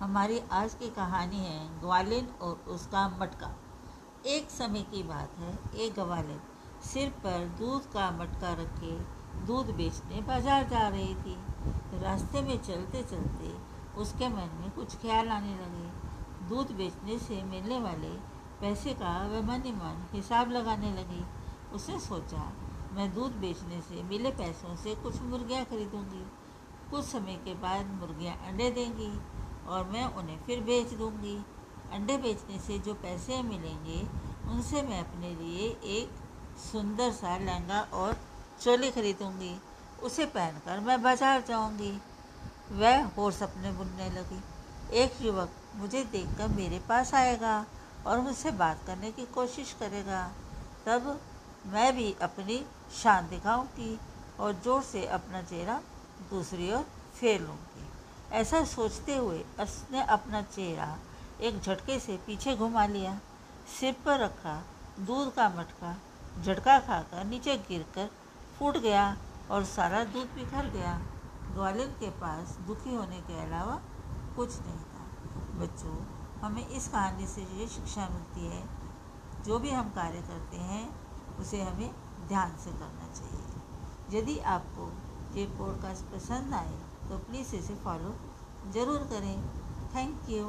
हमारी आज की कहानी है ग्वालिन और उसका मटका। एक समय की बात है, एक ग्वालिन सिर पर दूध का मटका रखे दूध बेचने बाज़ार जा रही थी। रास्ते में चलते चलते उसके मन में कुछ ख्याल आने लगे। दूध बेचने से मिलने वाले पैसे का वह मन ही मन हिसाब लगाने लगी। उसने सोचा, मैं दूध बेचने से मिले पैसों से कुछ मुर्गियाँ खरीदूँगी। कुछ समय के बाद मुर्गियाँ अंडे देंगी। और मैं उन्हें फिर बेच दूँगी। अंडे बेचने से जो पैसे मिलेंगे, उनसे मैं अपने लिए एक सुंदर सा लहंगा और चोली खरीदूँगी। उसे पहनकर मैं बाज़ार जाऊँगी। वह और सपने बुनने लगी। एक युवक मुझे देखकर मेरे पास आएगा और मुझसे बात करने की कोशिश करेगा। तब मैं भी अपनी शान दिखाऊँगी और ज़ोर से अपना चेहरा दूसरी ओर फेर लूँगी। ऐसा सोचते हुए उसने अपना चेहरा एक झटके से पीछे घुमा लिया, सिर पर रखा, दूध का मटका, झटका खाकर नीचे गिरकर फूट गया और सारा दूध बिखर गया। ग्वालियर के पास दुखी होने के अलावा कुछ नहीं था। बच्चों, हमें इस कहानी से ये शिक्षा मिलती है, जो भी हम कार्य करते हैं, उसे हमें ध्यान से करना चाहिए। यदि आपको ये पॉडकास्ट पसंद आए तो प्लीज़ इसे फॉलो ज़रूर करें। Thank you